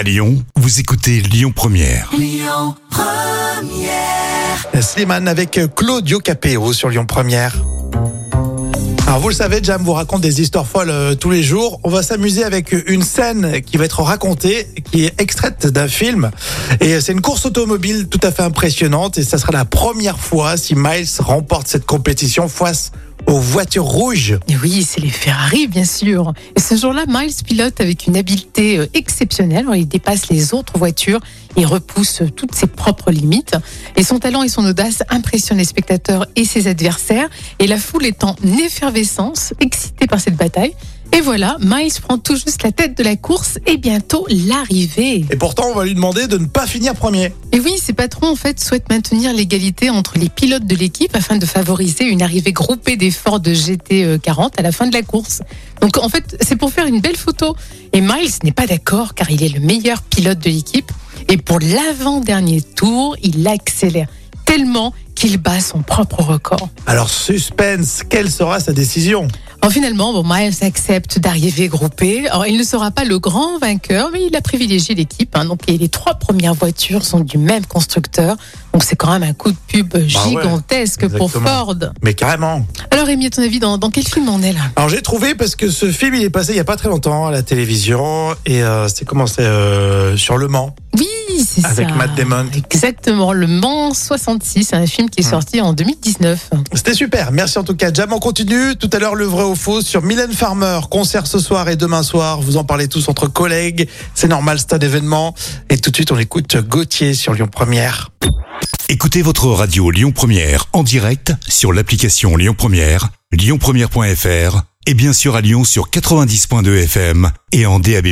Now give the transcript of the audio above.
À Lyon, vous écoutez Lyon Première. Slimane avec Claudio Capéo sur Lyon Première. Alors vous le savez, Jam vous raconte des histoires folles euh, tous les jours. On va s'amuser avec une scène qui va être racontée, qui est extraite d'un film. Et c'est une course automobile tout à fait impressionnante. Et ça sera la première fois si Miles remporte cette compétition face aux voitures rouges. Et oui, c'est les Ferrari, bien sûr. Et ce jour-là, Miles pilote avec une habileté euh, exceptionnelle. Il dépasse les autres voitures et repousse toutes ses propres limites. Et son talent et son audace impressionnent les spectateurs et ses adversaires. Et la foule est en effervescence, excitée par cette bataille. Et voilà, Miles prend tout juste la tête de la course et bientôt l'arrivée. Et pourtant, on va lui demander de ne pas finir premier. Et oui, ses patrons en fait souhaitent maintenir l'égalité entre les pilotes de l'équipe afin de favoriser une arrivée groupée des Ford GT40 à la fin de la course. Donc en fait, c'est pour faire une belle photo. Et Miles n'est pas d'accord car il est le meilleur pilote de l'équipe. Et pour l'avant-dernier tour, il accélère tellement qu'il bat son propre record. Alors suspense, quelle sera sa décision? Alors finalement, bon, Miles accepte d'arriver groupé. Alors, il ne sera pas le grand vainqueur, mais il a privilégié l'équipe. hein. Donc, et les trois premières voitures sont du même constructeur. Donc, c'est quand même un coup de pub gigantesque pour Bah. Ford. Mais carrément. Alors, Rémi, à ton avis, dans, dans quel film on est là? Alors j'ai trouvé parce que ce film il est passé il y a pas très longtemps à la télévision et euh, c'était commencé euh, sur Le Mans. Oui, c'est ça. Avec Matt Damon. Exactement, Le Mans 66, un film qui est sorti en 2019. C'était super. Merci en tout cas. Jam, on continue. Tout à l'heure, le vrai ou faux sur Mylène Farmer. Concert ce soir et demain soir. Vous en parlez tous entre collègues. C'est normal, stade événement. Et tout de suite, on écoute Gauthier sur Lyon Première. Écoutez votre radio Lyon Première en direct sur l'application Lyon Première, lyonpremière.fr et bien sûr à Lyon sur 90.2 FM et en DAB+.